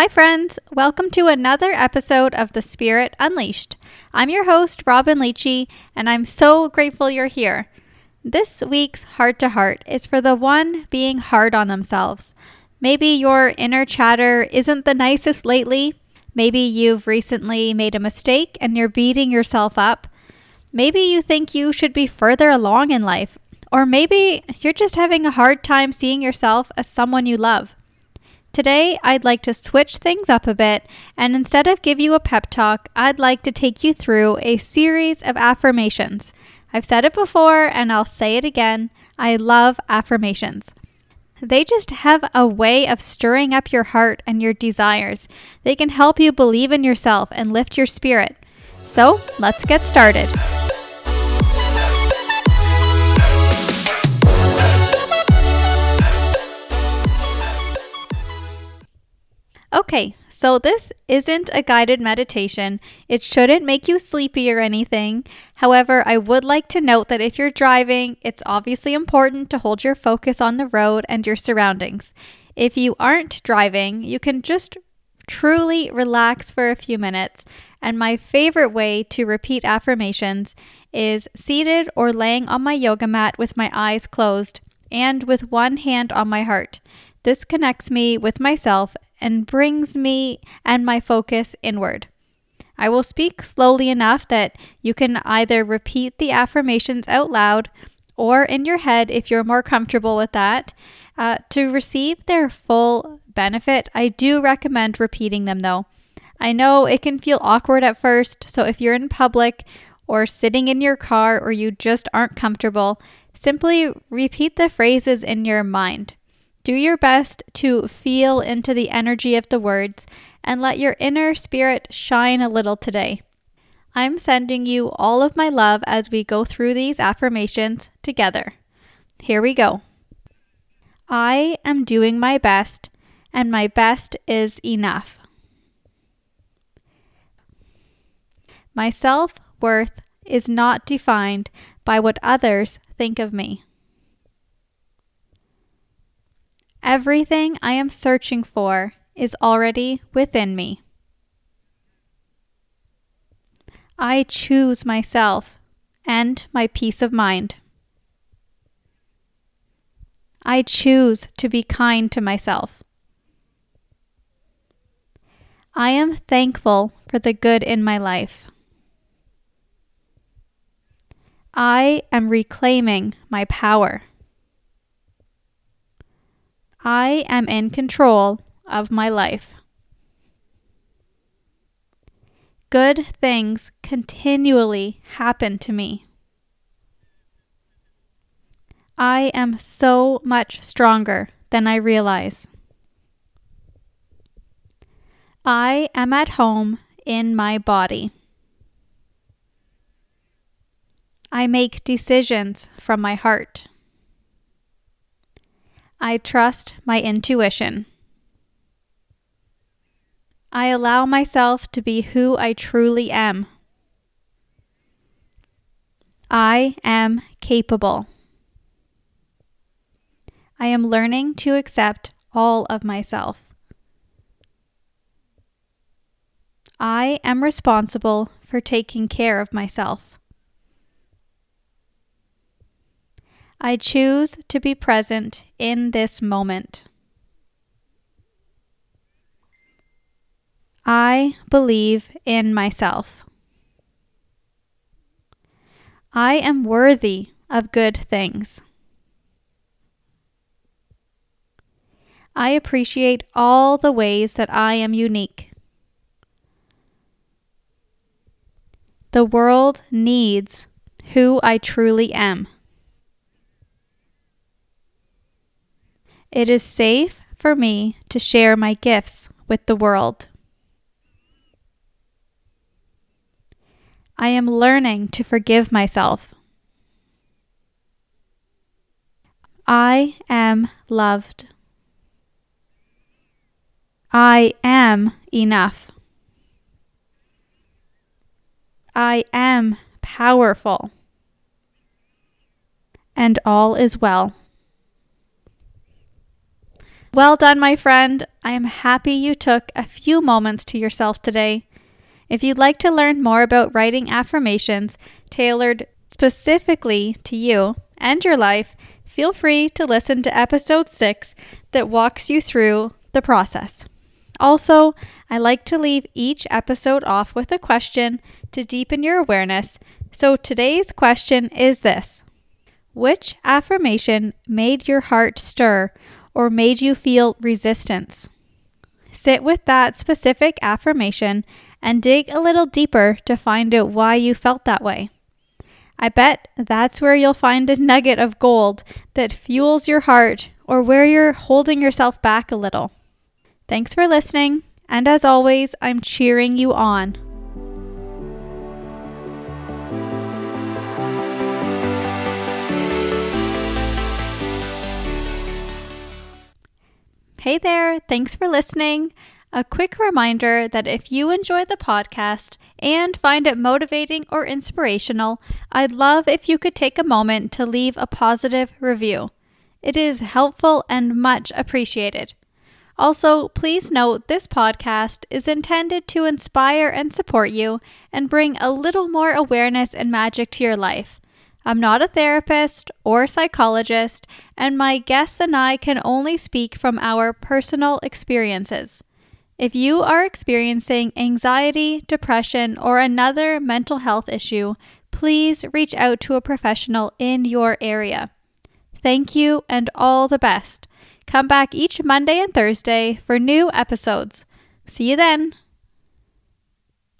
Hi, friends. Welcome to another episode of The Spirit Unleashed. I'm your host, Robyn Liechti, and I'm so grateful you're here. This week's Heart to Heart is for the one being hard on themselves. Maybe your inner chatter isn't the nicest lately. Maybe you've recently made a mistake and you're beating yourself up. Maybe you think you should be further along in life. Or maybe you're just having a hard time seeing yourself as someone you love. Today, I'd like to switch things up a bit, and instead of give you a pep talk, I'd like to take you through a series of affirmations. I've said it before, and I'll say it again. I love affirmations. They just have a way of stirring up your heart and your desires. They can help you believe in yourself and lift your spirit. So, let's get started. Okay, so this isn't a guided meditation. It shouldn't make you sleepy or anything. However, I would like to note that if you're driving, it's obviously important to hold your focus on the road and your surroundings. If you aren't driving, you can just truly relax for a few minutes. And my favorite way to repeat affirmations is seated or laying on my yoga mat with my eyes closed and with one hand on my heart. This connects me with myself and brings me and my focus inward. I will speak slowly enough that you can either repeat the affirmations out loud or in your head if you're more comfortable with that. Uh, to receive their full benefit, I do recommend repeating them though. I know it can feel awkward at first, so if you're in public or sitting in your car or you just aren't comfortable, simply repeat the phrases in your mind. Do your best to feel into the energy of the words and let your inner spirit shine a little today. I'm sending you all of my love as we go through these affirmations together. Here we go. I am doing my best, and my best is enough. My self worth is not defined by what others think of me. Everything I am searching for is already within me. I choose myself and my peace of mind. I choose to be kind to myself. I am thankful for the good in my life. I am reclaiming my power. I am in control of my life. Good things continually happen to me. I am so much stronger than I realize. I am at home in my body. I make decisions from my heart. I trust my intuition. I allow myself to be who I truly am. I am capable. I am learning to accept all of myself. I am responsible for taking care of myself. I choose to be present in this moment. I believe in myself. I am worthy of good things. I appreciate all the ways that I am unique. The world needs who I truly am. It is safe for me to share my gifts with the world. I am learning to forgive myself. I am loved. I am enough. I am powerful. And all is well. Well done, my friend. I am happy you took a few moments to yourself today. If you'd like to learn more about writing affirmations tailored specifically to you and your life, feel free to listen to episode 6 that walks you through the process. Also, I like to leave each episode off with a question to deepen your awareness. So today's question is this Which affirmation made your heart stir or made you feel resistance? Sit with that specific affirmation and dig a little deeper to find out why you felt that way. I bet that's where you'll find a nugget of gold that fuels your heart or where you're holding yourself back a little. Thanks for listening, and as always, I'm cheering you on. Hey there, thanks for listening. A quick reminder that if you enjoy the podcast and find it motivating or inspirational, I'd love if you could take a moment to leave a positive review. It is helpful and much appreciated. Also, please note this podcast is intended to inspire and support you and bring a little more awareness and magic to your life. I'm not a therapist or psychologist, and my guests and I can only speak from our personal experiences. If you are experiencing anxiety, depression, or another mental health issue, please reach out to a professional in your area. Thank you and all the best. Come back each Monday and Thursday for new episodes. See you then.